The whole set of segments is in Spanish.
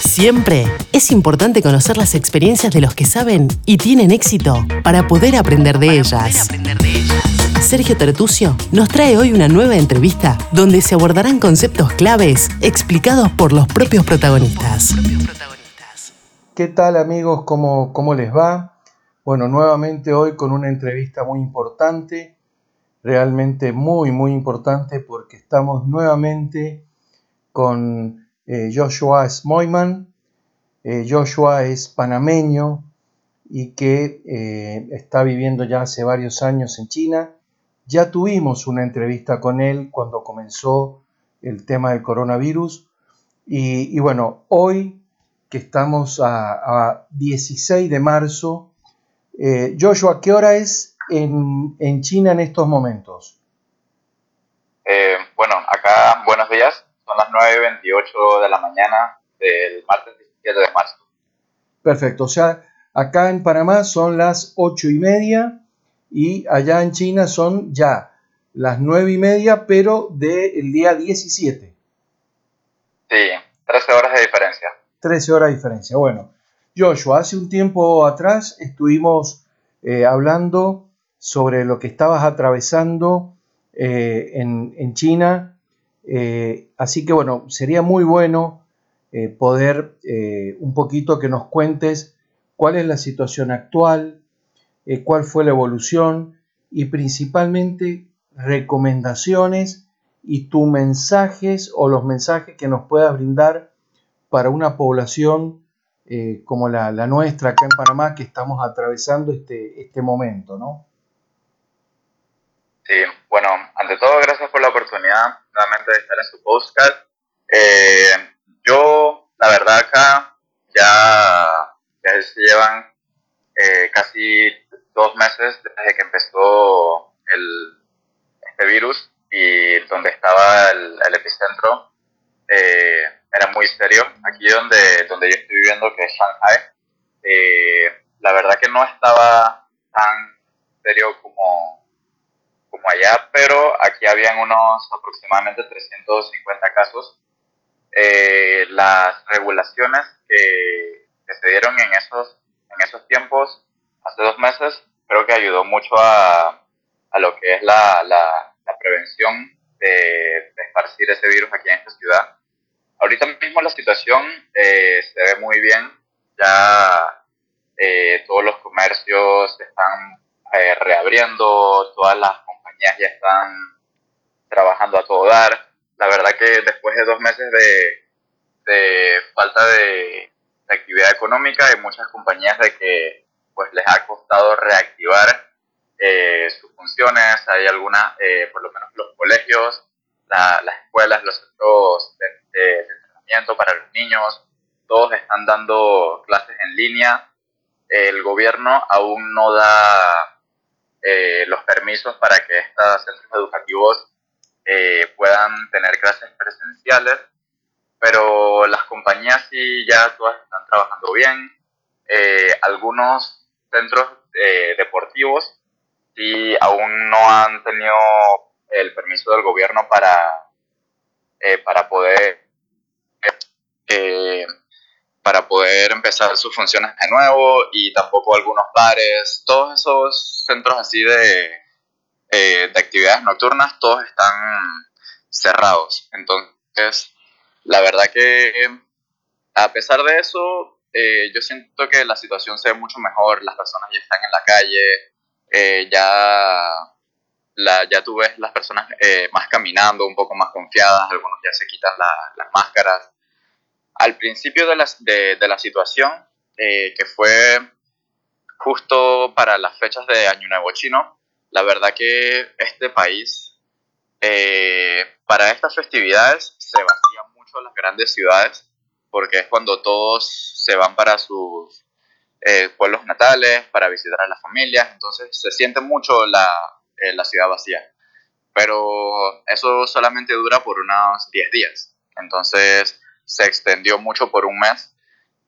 Siempre es importante conocer las experiencias de los que saben y tienen éxito para poder aprender de ellas. Sergio Tertucio nos trae hoy una nueva entrevista donde se abordarán conceptos claves explicados por los propios protagonistas. ¿Qué tal amigos? ¿Cómo, cómo les va? Bueno, nuevamente hoy con una entrevista muy importante, realmente muy, muy importante porque estamos nuevamente con eh, Joshua Smoyman. Eh, Joshua es panameño y que eh, está viviendo ya hace varios años en China. Ya tuvimos una entrevista con él cuando comenzó el tema del coronavirus. Y, bueno, hoy que estamos a, 16 de marzo, Joshua, ¿qué hora es en, en, China en estos momentos? bueno, acá buenos días son las 9.28 de la mañana del martes 17 de marzo. Perfecto, o sea, acá en Panamá son las 8 y media y allá en China son ya las 9 y media, pero del día 17. Sí, 13 horas de diferencia. 13 horas de diferencia. Bueno, Joshua, hace un tiempo atrás estuvimos eh, hablando sobre lo que estabas atravesando eh, en, en China eh, así que bueno, sería muy bueno eh, poder eh, un poquito que nos cuentes cuál es la situación actual, cuál fue la evolución y principalmente recomendaciones y tus mensajes o los mensajes que nos puedas brindar para una población como la, nuestra acá en Panamá que estamos atravesando este, este momento, ¿no? Sí, bueno, ante todo, gracias por la oportunidad nuevamente de estar en su podcast. Eh, yo, la verdad, acá ya, ya se llevan eh, casi dos meses desde que empezó el, este virus y donde estaba el, epicentro eh, era muy serio. Aquí donde, donde yo estoy viviendo, que es Shanghai, la verdad que no estaba tan serio como como allá, pero aquí habían unos aproximadamente 350 casos. Eh, las regulaciones que, se dieron en esos, en esos tiempos, hace dos meses, creo que ayudó mucho a, a lo que es la, la, prevención de, esparcir ese virus aquí en esta ciudad. Ahorita mismo la situación eh, se ve muy bien, ya eh, todos los comercios están reabriendo, todas las ya están trabajando a todo dar. La verdad que después de dos meses de, falta de, actividad económica, hay muchas compañías de que pues les ha costado reactivar eh, sus funciones. Hay algunas, eh, por lo menos los colegios, las escuelas, los centros de, entrenamiento para los niños, todos están dando clases en línea. El gobierno aún no da permisos para que estos centros educativos eh, puedan tener clases presenciales, pero las compañías sí ya todas están trabajando bien. Eh, algunos centros deportivos sí aún no han tenido el permiso del gobierno para, para poder para poder empezar sus funciones de nuevo y tampoco algunos bares, todos esos centros así de, eh, de actividades nocturnas, todos están cerrados. Entonces, la verdad que a pesar de eso, eh, yo siento que la situación se ve mucho mejor, las personas ya están en la calle, eh, ya, la, ya tú ves las personas más caminando, un poco más confiadas, algunos ya se quitan las máscaras al principio de la, de, la situación, que fue justo para las fechas de Año Nuevo Chino, la verdad que este país, eh, para estas festividades, se vacían mucho las grandes ciudades, porque es cuando todos se van para sus eh, pueblos natales, para visitar a las familias, entonces se siente mucho la, la ciudad vacía. Pero eso solamente dura por unos 10 días. Entonces, se extendió mucho por un mes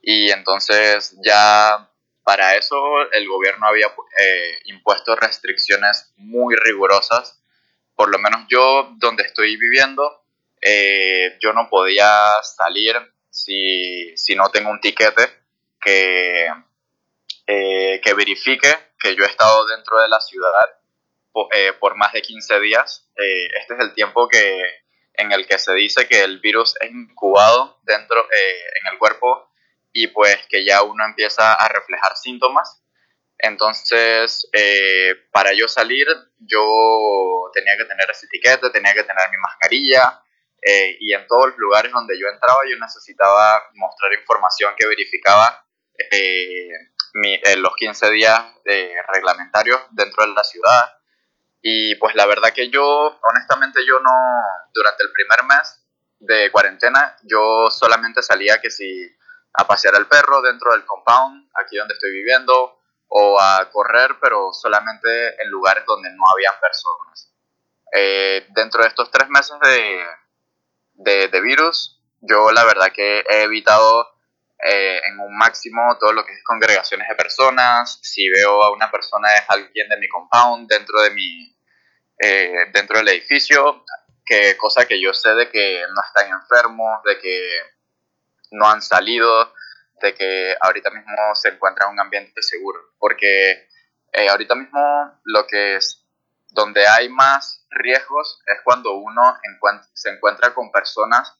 y entonces ya para eso el gobierno había eh, impuesto restricciones muy rigurosas. Por lo menos yo donde estoy viviendo, eh, yo no podía salir si, si no tengo un tiquete que, eh, que verifique que yo he estado dentro de la ciudad eh, por, más de 15 días. Este es el tiempo que, en el que se dice que el virus es incubado dentro en el cuerpo y pues que ya uno empieza a reflejar síntomas. Entonces, para yo salir, yo tenía que tener ese etiquete, tenía que tener mi mascarilla, y en todos los lugares donde yo entraba yo necesitaba mostrar información que verificaba eh, eh, los 15 días reglamentarios dentro de la ciudad. Y pues la verdad que yo, honestamente, yo no, durante el primer mes de cuarentena, yo solamente salía que si a pasear al perro dentro del compound, aquí donde estoy viviendo, o a correr, pero solamente en lugares donde no habían personas. Eh, dentro de estos tres meses de, de, virus, yo la verdad que he evitado eh, en un máximo todo lo que es congregaciones de personas. Si veo a una persona es alguien de mi compound dentro de mi eh, dentro del edificio, que cosa que yo sé de que no están enfermos, de que no han salido, de que ahorita mismo se encuentra en un ambiente seguro, porque eh, ahorita mismo lo que es donde hay más riesgos es cuando uno se encuentra con personas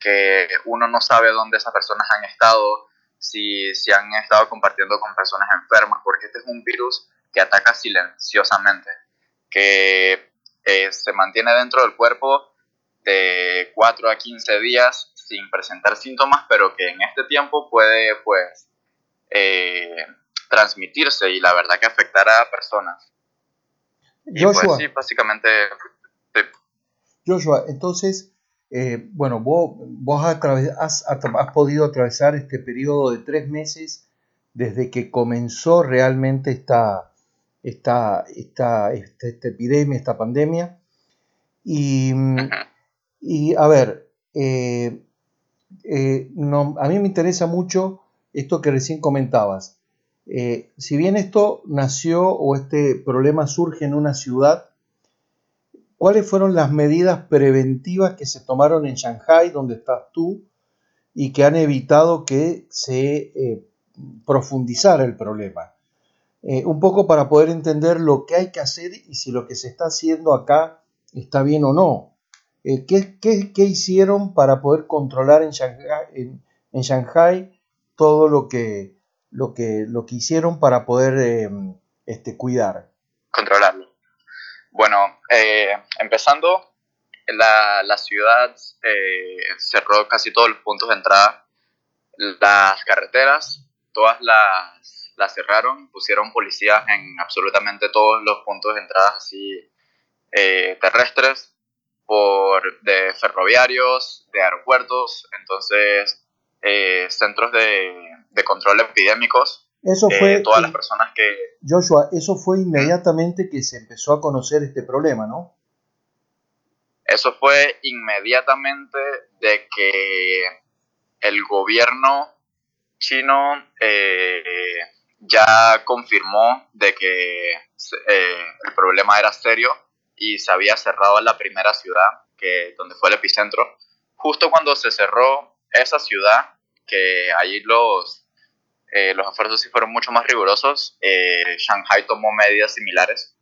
que uno no sabe dónde esas personas han estado, si, si han estado compartiendo con personas enfermas, porque este es un virus que ataca silenciosamente, que eh, se mantiene dentro del cuerpo de 4 a 15 días sin presentar síntomas, pero que en este tiempo puede pues eh, transmitirse y la verdad que afectar a personas. Y pues sí, básicamente... Joshua, entonces, eh, bueno, vos, vos has, has, podido atravesar este periodo de tres meses desde que comenzó realmente esta, esta, esta, esta, epidemia, esta pandemia. Y, y a ver, eh, eh, no, a mí me interesa mucho esto que recién comentabas. si bien esto nació o este problema surge en una ciudad, ¿Cuáles fueron las medidas preventivas que se tomaron en Shanghai, donde estás tú, y que han evitado que se eh, profundizara el problema? Eh, un poco para poder entender lo que hay que hacer y si lo que se está haciendo acá está bien o no. Eh, ¿qué, qué, hicieron para poder controlar en Shanghai, en, Shanghai todo lo que, lo, que, lo que hicieron para poder este, cuidar? Controlarlo. Bueno, eh, empezando, la, la ciudad eh, cerró casi todos los puntos de entrada. Las carreteras, todas las, las cerraron, pusieron policías en absolutamente todos los puntos de entrada así eh, terrestres, por, de ferroviarios, de aeropuertos, entonces centros de, de control epidémicos eso eh, fue. todas las personas que. Joshua, eso fue inmediatamente que se empezó a conocer este problema, ¿no? Eso fue inmediatamente de que el gobierno chino eh, ya confirmó de que eh, el problema era serio y se había cerrado la primera ciudad, que, donde fue el epicentro. Justo cuando se cerró esa ciudad, que ahí los eh, los esfuerzos sí fueron mucho más rigurosos. Eh, Shanghai tomó medidas similares.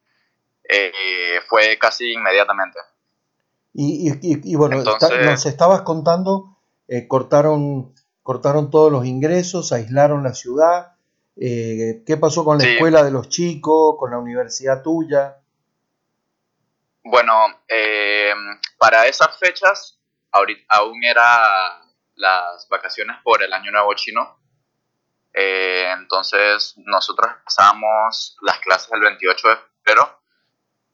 Eh, fue casi inmediatamente. Y, bueno, nos estabas contando, cortaron, cortaron todos los ingresos, aislaron la ciudad. ¿Qué pasó con la escuela de los chicos, con la universidad tuya? Bueno, para esas fechas, aún era las vacaciones por el Año Nuevo Chino, eh, entonces nosotros empezamos las clases el 28 de febrero,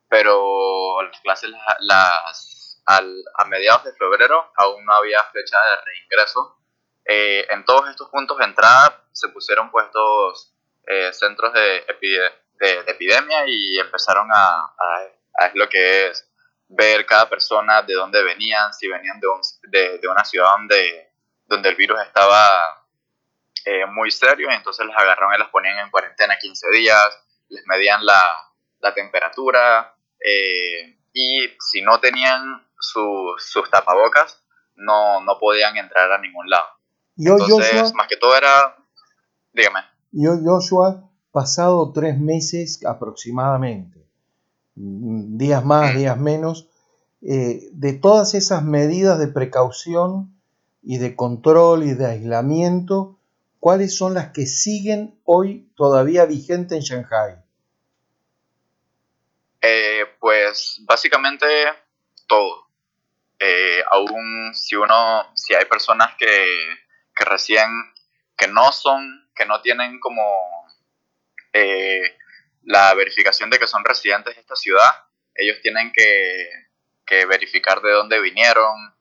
pero las clases las, a mediados de febrero aún no había fecha de reingreso. Eh, en todos estos puntos de entrada se pusieron puestos eh, centros de, de, epidemia y empezaron a, lo que es ver cada persona de dónde venían, si venían de, de, de una ciudad donde, donde el virus estaba eh, muy serio y entonces les agarraron y las ponían en cuarentena 15 días, les medían la, la temperatura eh, y si no tenían sus tapabocas no, no podían entrar a ningún lado. Entonces, más que todo era, dígame. Yo, Joshua, pasado tres meses aproximadamente, mm, días más, mm. días menos, eh, de todas esas medidas de precaución y de control y de aislamiento, ¿cuáles son las que siguen hoy todavía vigentes en Shanghai? Eh, pues básicamente todo. Eh, aún si uno, si hay personas que, que recién, que no son, que no tienen como eh, la verificación de que son residentes de esta ciudad, ellos tienen que, que verificar de dónde vinieron,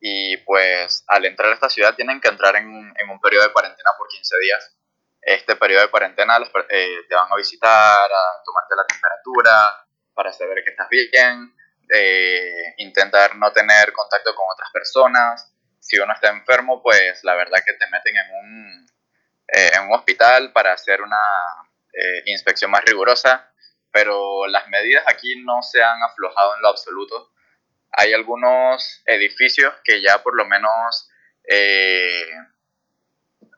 y pues al entrar a esta ciudad tienen que entrar en, en un periodo de cuarentena por 15 días. Este periodo de cuarentena eh, te van a visitar, a tomarte la temperatura para saber que estás bien, eh, intentar no tener contacto con otras personas. Si uno está enfermo, pues la verdad que te meten en un, eh, en un hospital para hacer una inspección más rigurosa, pero las medidas aquí no se han aflojado en lo absoluto. Hay algunos edificios que ya por lo menos eh,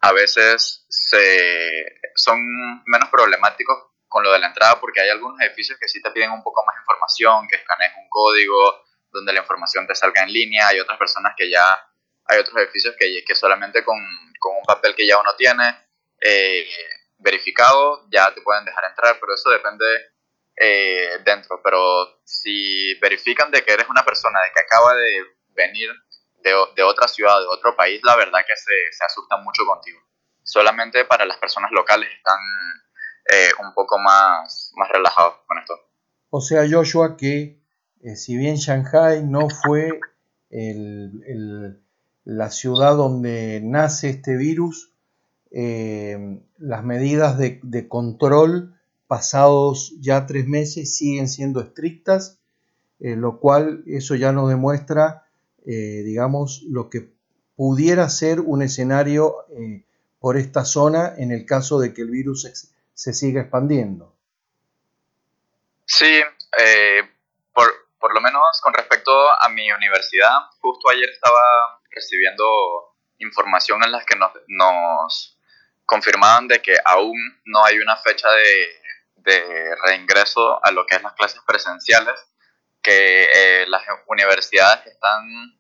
a veces se, son menos problemáticos con lo de la entrada porque hay algunos edificios que sí te piden un poco más información, que escanees un código, donde la información te salga en línea, hay otras personas que ya, hay otros edificios que, que solamente con, con un papel que ya uno tiene eh, verificado ya te pueden dejar entrar, pero eso depende eh, dentro, pero si verifican de que eres una persona de que acaba de venir de, de otra ciudad, de otro país, la verdad que se, se, asustan mucho contigo. Solamente para las personas locales están eh, un poco más, más relajados con esto. O sea, Joshua, que eh, si bien Shanghai no fue el, el, la ciudad donde nace este virus, las medidas de, control pasados ya tres meses siguen siendo estrictas, eh, lo cual eso ya nos demuestra, eh, digamos, lo que pudiera ser un escenario eh, por esta zona en el caso de que el virus se, siga expandiendo. Sí, por, por, lo menos con respecto a mi universidad, justo ayer estaba recibiendo información en la que nos confirmaban de que aún no hay una fecha de de reingreso a lo que es las clases presenciales, que eh, las universidades están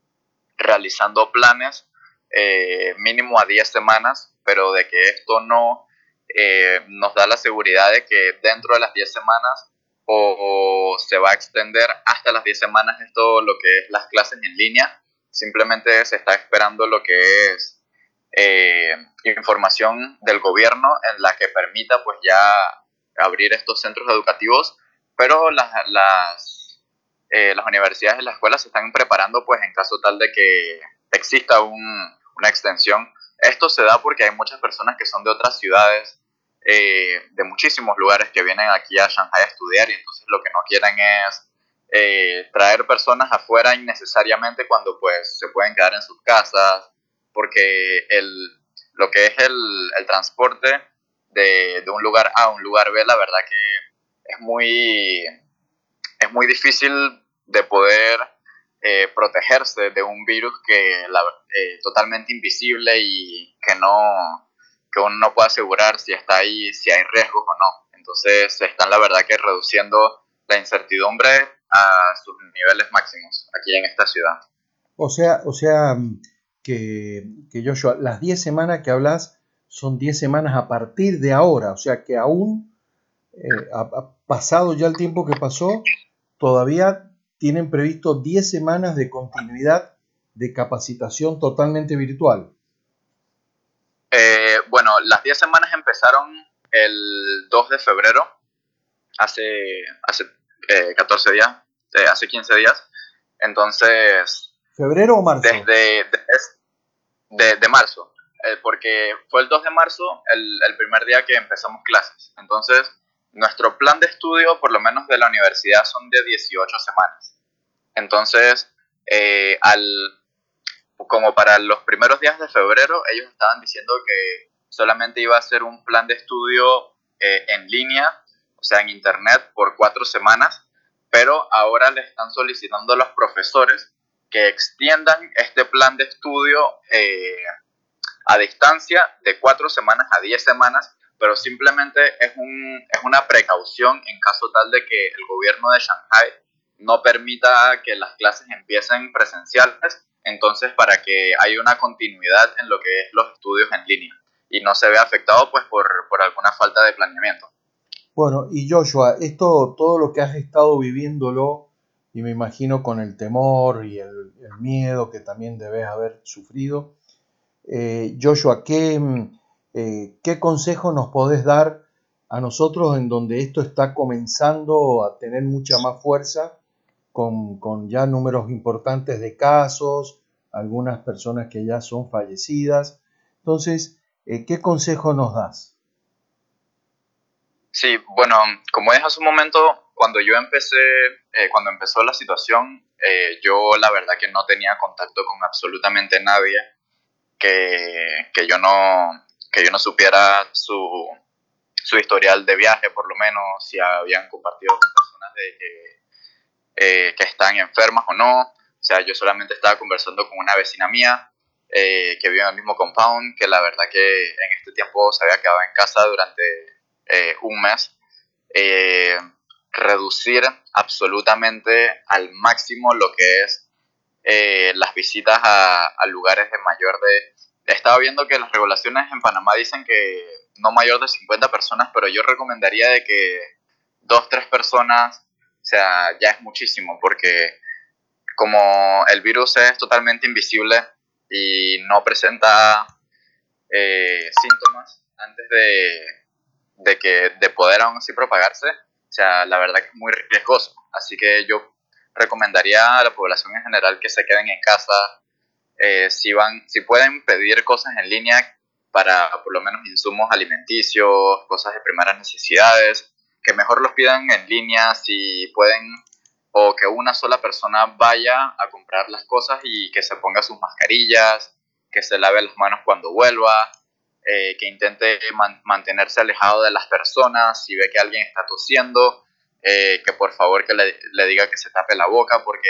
realizando planes eh, mínimo a 10 semanas, pero de que esto no eh, nos da la seguridad de que dentro de las 10 semanas o, se va a extender hasta las 10 semanas esto lo que es las clases en línea, simplemente se está esperando lo que es información del gobierno en la que permita pues ya abrir estos centros educativos, pero las, las, eh, las universidades y las escuelas se están preparando pues en caso tal de que exista un, una extensión. Esto se da porque hay muchas personas que son de otras ciudades, eh, de muchísimos lugares que vienen aquí a Shanghai a estudiar y entonces lo que no quieren es eh, traer personas afuera innecesariamente cuando pues se pueden quedar en sus casas, porque el, lo que es el, el transporte de, un lugar A a un lugar B, la verdad que es muy, es muy difícil de poder eh, protegerse de un virus que es eh, totalmente invisible y que no que uno no puede asegurar si está ahí, si hay riesgos o no. Entonces se están la verdad que reduciendo la incertidumbre a sus niveles máximos aquí en esta ciudad. O sea, o sea que, que Joshua, las 10 semanas que hablas son 10 semanas a partir de ahora, o sea que aún eh, ha, pasado ya el tiempo que pasó, todavía tienen previsto 10 semanas de continuidad de capacitación totalmente virtual. Eh, bueno, las 10 semanas empezaron el 2 de febrero, hace, hace 14 eh, días, hace 15 días. Entonces... ¿Febrero o marzo? Desde, de, de marzo. Eh, porque fue el 2 de marzo el, el, primer día que empezamos clases. Entonces, nuestro plan de estudio, por lo menos de la universidad, son de 18 semanas. Entonces, eh, al, como para los primeros días de febrero, ellos estaban diciendo que solamente iba a ser un plan de estudio eh, en línea, o sea, en internet, por cuatro semanas, pero ahora le están solicitando a los profesores que extiendan este plan de estudio a distancia de cuatro semanas a diez semanas, pero simplemente es, un, es una precaución en caso tal de que el gobierno de Shanghai no permita que las clases empiecen presenciales, entonces para que haya una continuidad en lo que es los estudios en línea y no se vea afectado pues por, por alguna falta de planeamiento. Bueno, y Joshua, esto, todo lo que has estado viviéndolo, y me imagino con el temor y el, miedo que también debes haber sufrido, eh, Joshua, ¿qué, eh, ¿qué consejo nos podés dar a nosotros en donde esto está comenzando a tener mucha más fuerza, con, con ya números importantes de casos, algunas personas que ya son fallecidas? Entonces, eh, ¿qué consejo nos das? Sí, bueno, como dije hace un momento, cuando yo empecé, eh, cuando empezó la situación, eh, yo la verdad que no tenía contacto con absolutamente nadie que, que, yo, no, que yo no supiera su, su historial de viaje, por lo menos, si habían compartido con personas de que, que están enfermas o no. O sea, yo solamente estaba conversando con una vecina mía eh, que vive en el mismo compound, que la verdad que en este tiempo se había quedado en casa durante eh, un mes. Eh, reducir absolutamente al máximo lo que es las visitas a, lugares de mayor de... Estaba viendo que las regulaciones en Panamá dicen que no mayor de 50 personas, pero yo recomendaría de que dos, tres personas, o sea, ya es muchísimo, porque como el virus es totalmente invisible, y no presenta eh, síntomas antes de, de, que, de poder aún así propagarse, o sea, la verdad que es muy riesgoso. Así que yo recomendaría a la población en general que se queden en casa. Eh, si, van, si pueden pedir cosas en línea para por lo menos insumos alimenticios, cosas de primeras necesidades, que mejor los pidan en línea si pueden o que una sola persona vaya a comprar las cosas y que se ponga sus mascarillas, que se lave las manos cuando vuelva, eh, que intente mantenerse alejado de las personas, si ve que alguien está tosiendo, eh, que por favor que le, diga que se tape la boca, porque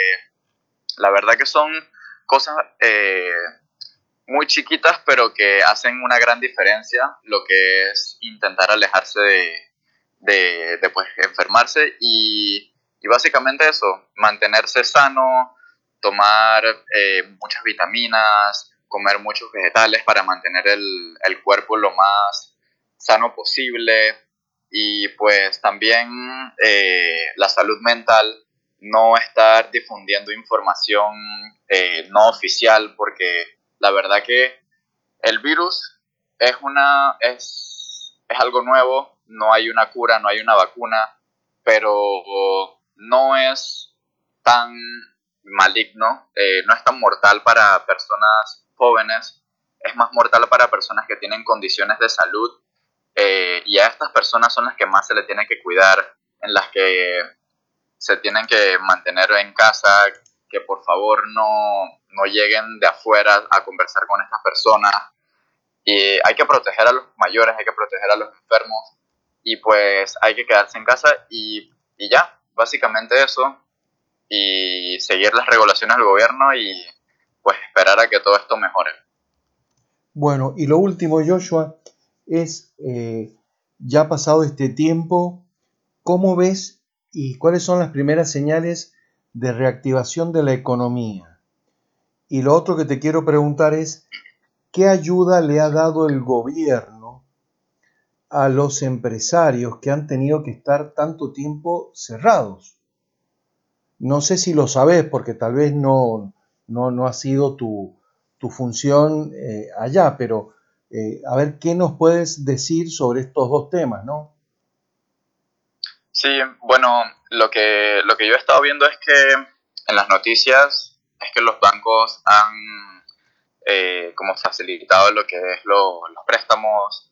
la verdad que son cosas eh, muy chiquitas, pero que hacen una gran diferencia, lo que es intentar alejarse de, de, de pues, enfermarse y y básicamente eso, mantenerse sano, tomar muchas vitaminas, comer muchos vegetales para mantener el, el, cuerpo lo más sano posible. Y pues también eh, la salud mental, no estar difundiendo información eh, no oficial porque la verdad que el virus es, una, es, es algo nuevo, no hay una cura, no hay una vacuna, pero no es tan maligno, eh, no es tan mortal para personas jóvenes, es más mortal para personas que tienen condiciones de salud eh, y a estas personas son las que más se le tiene que cuidar, en las que se tienen que mantener en casa, que por favor no, no lleguen de afuera a conversar con estas personas. Y hay que proteger a los mayores, hay que proteger a los enfermos y pues hay que quedarse en casa y, y ya, básicamente eso, y seguir las regulaciones del gobierno y pues esperar a que todo esto mejore. Bueno, y lo último, Joshua, es, eh, ya pasado este tiempo, ¿cómo ves y cuáles son las primeras señales de reactivación de la economía? Y lo otro que te quiero preguntar es, ¿qué ayuda le ha dado el gobierno a los empresarios que han tenido que estar tanto tiempo cerrados. No sé si lo sabes porque tal vez no, no, ha sido tu, función eh, allá, pero eh, a ver qué nos puedes decir sobre estos dos temas, ¿no? Sí, bueno, lo que, lo que yo he estado viendo es que en las noticias es que los bancos han eh, como facilitado lo que es los préstamos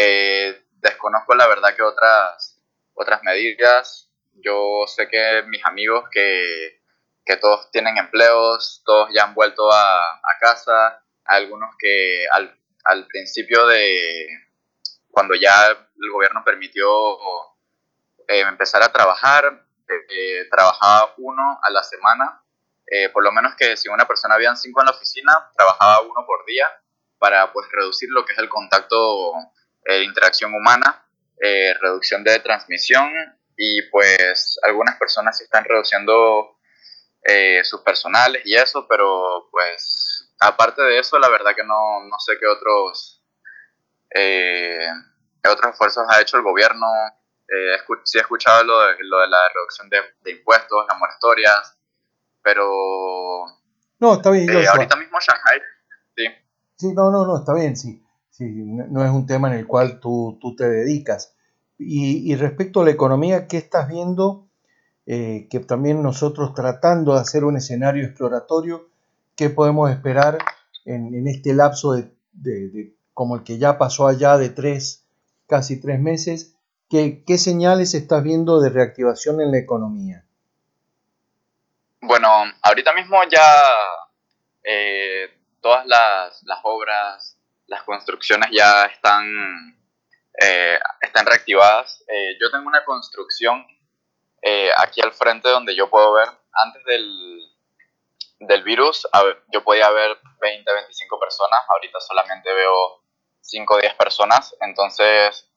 eh, desconozco la verdad que otras, otras medidas. Yo sé que mis amigos que, que todos tienen empleos, todos ya han vuelto a, a casa, algunos que al, al, principio de cuando ya el gobierno permitió eh, empezar a trabajar, eh, trabajaba uno a la semana, por lo menos que si una persona habían cinco en la oficina, trabajaba uno por día para pues reducir lo que es el contacto, eh, interacción humana, eh, reducción de transmisión y pues algunas personas sí están reduciendo eh, sus personales y eso, pero pues aparte de eso, la verdad que no, no sé qué otros, eh, qué otros esfuerzos ha hecho el gobierno. Eh, sí he escuchado lo de, lo de la reducción de, de impuestos, las moratorias, pero... No, está bien. Eh, ahorita mismo Shanghai, sí. Sí, no, no, no, está bien, sí. sí no es un tema en el cual tú, tú te dedicas. Y, respecto a la economía, ¿qué estás viendo? Eh, que también nosotros tratando de hacer un escenario exploratorio, ¿qué podemos esperar en, este lapso de, como el que ya pasó allá de tres, casi tres meses? ¿Qué, señales estás viendo de reactivación en la economía? Bueno, ahorita mismo ya eh, todas las, obras, las construcciones ya están, eh, están reactivadas. Eh, yo tengo una construcción eh, aquí al frente donde yo puedo ver, antes del, del virus, ver, yo podía ver 20, 25 personas, ahorita solamente veo 5 o 10 personas, entonces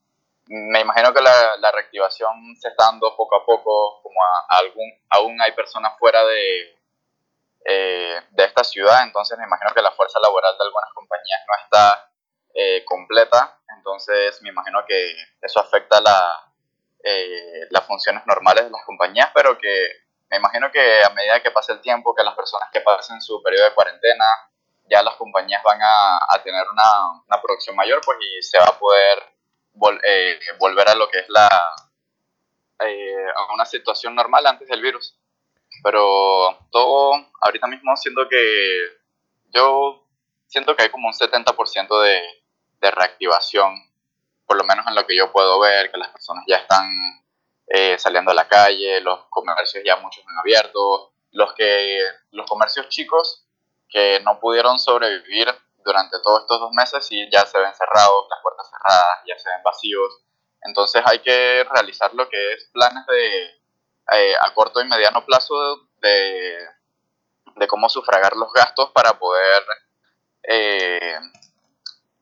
me imagino que la, la, reactivación se está dando poco a poco, como a, a algún, aún hay personas fuera de, eh, de esta ciudad, entonces me imagino que la fuerza laboral de algunas compañías no está eh, completa, entonces me imagino que eso afecta la, eh, las funciones normales de las compañías, pero que me imagino que a medida que pase el tiempo, que las personas que pasen su periodo de cuarentena, ya las compañías van a, tener una, producción mayor, pues y se va a poder eh, volver a lo que es la eh, a una situación normal antes del virus. Pero todo ahorita mismo siento que yo siento que hay como un 70% de, de reactivación por lo menos en lo que yo puedo ver, que las personas ya están eh, saliendo a la calle, los comercios ya muchos han abierto, los, que, los comercios chicos que no pudieron sobrevivir durante todos estos dos meses y ya se ven cerrados, las puertas cerradas, ya se ven vacíos. Entonces hay que realizar lo que es planes de eh, a corto y mediano plazo de, de cómo sufragar los gastos para poder eh,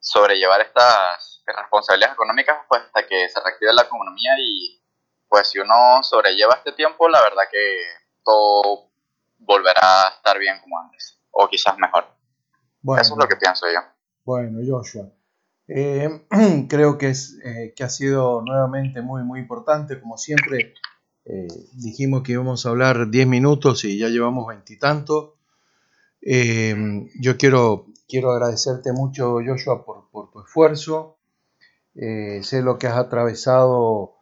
sobrellevar estas responsabilidades económicas pues hasta que se reactive la economía y pues si uno sobrelleva este tiempo la verdad que todo volverá a estar bien como antes o quizás mejor. Bueno, eso es lo que pienso yo. Bueno Joshua. Eh, creo que es eh, que ha sido nuevamente muy muy importante. Como siempre eh, dijimos que íbamos a hablar 10 minutos y ya llevamos veintitantos. Yo quiero quiero agradecerte mucho Joshua por, por tu esfuerzo eh, sé lo que has atravesado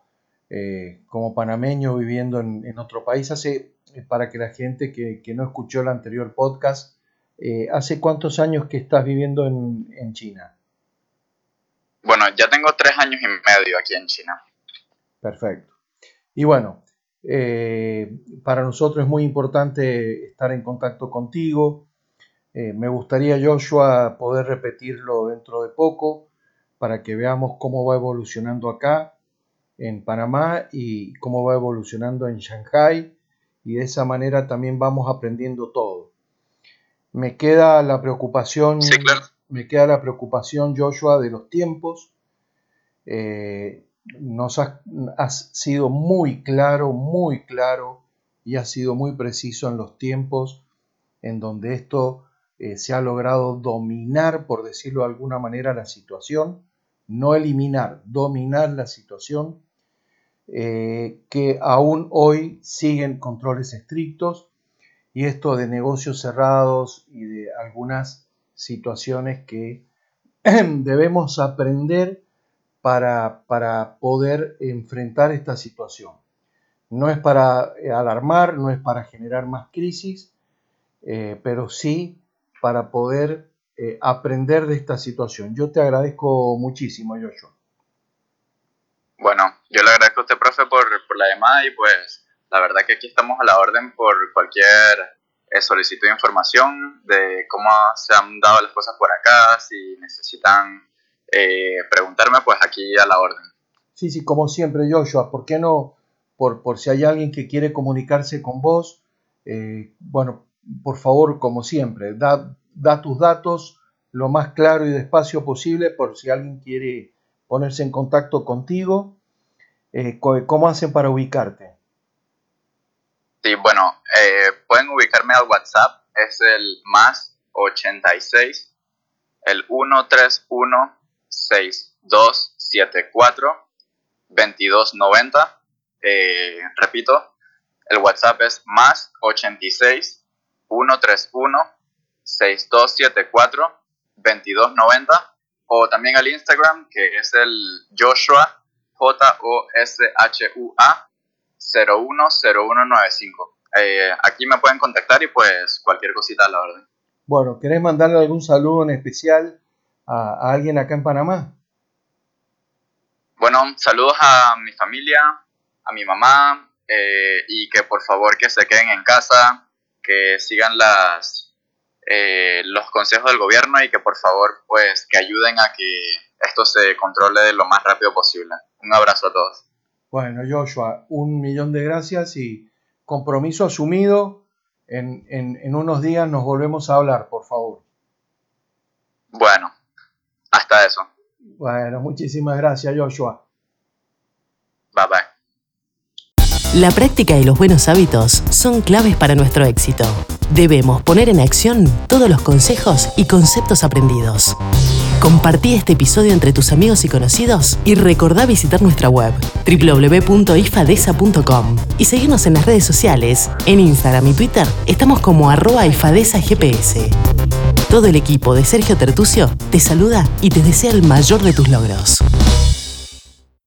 eh, como panameño viviendo en, en, otro país. Hace, eh, para que la gente que, que no escuchó el anterior podcast, eh, ¿hace cuántos años que estás viviendo en, en, China? Bueno, ya tengo tres años y medio aquí en China. Perfecto. Y bueno, para nosotros es muy importante estar en contacto contigo. Me gustaría, Joshua, poder repetirlo dentro de poco para que veamos cómo va evolucionando acá en Panamá y cómo va evolucionando en Shanghai y de esa manera también vamos aprendiendo todo. Me queda la preocupación, sí, claro. me queda la preocupación Joshua de los tiempos. Eh, nos has, has sido muy claro, muy claro y has sido muy preciso en los tiempos en donde esto eh, se ha logrado dominar, por decirlo de alguna manera, la situación no eliminar, dominar la situación, eh, que aún hoy siguen controles estrictos y esto de negocios cerrados y de algunas situaciones que debemos aprender para, para poder enfrentar esta situación. No es para alarmar, no es para generar más crisis, eh, pero sí para poder eh, aprender de esta situación. Yo te agradezco muchísimo, Joshua. Bueno, yo le agradezco a usted, profe, por, por la llamada y pues la verdad que aquí estamos a la orden por cualquier eh, solicitud de información de cómo se han dado las cosas por acá, si necesitan eh, preguntarme, pues aquí a la orden. Sí, sí, como siempre, Joshua, ¿por qué no? Por, por si hay alguien que quiere comunicarse con vos, eh, bueno, por favor, como siempre, da, da tus datos lo más claro y despacio posible por si alguien quiere ponerse en contacto contigo. Eh, ¿Cómo hacen para ubicarte? Sí, bueno, eh, pueden ubicarme al WhatsApp, es el más 86, el 131 6274 2290. Eh, repito, el WhatsApp es más 86 131 6274 2290 o también al Instagram que es el Joshua J O S H U A 010195. Eh, aquí me pueden contactar y pues cualquier cosita la verdad. Bueno, ¿querés mandarle algún saludo en especial a, a alguien acá en Panamá? Bueno, saludos a mi familia, a mi mamá, eh, y que por favor que se queden en casa, que sigan las, eh, los consejos del gobierno y que por favor pues que ayuden a que esto se controle de lo más rápido posible. Un abrazo a todos. Bueno, Joshua, un millón de gracias y compromiso asumido. En, en, en unos días nos volvemos a hablar, por favor. Bueno, hasta eso. Bueno, muchísimas gracias, Joshua. La práctica y los buenos hábitos son claves para nuestro éxito. Debemos poner en acción todos los consejos y conceptos aprendidos. Compartí este episodio entre tus amigos y conocidos y recordá visitar nuestra web www.ifadesa.com y seguirnos en las redes sociales. En Instagram y Twitter estamos como arroba ifadesagps. Todo el equipo de Sergio Tertucio te saluda y te desea el mayor de tus logros.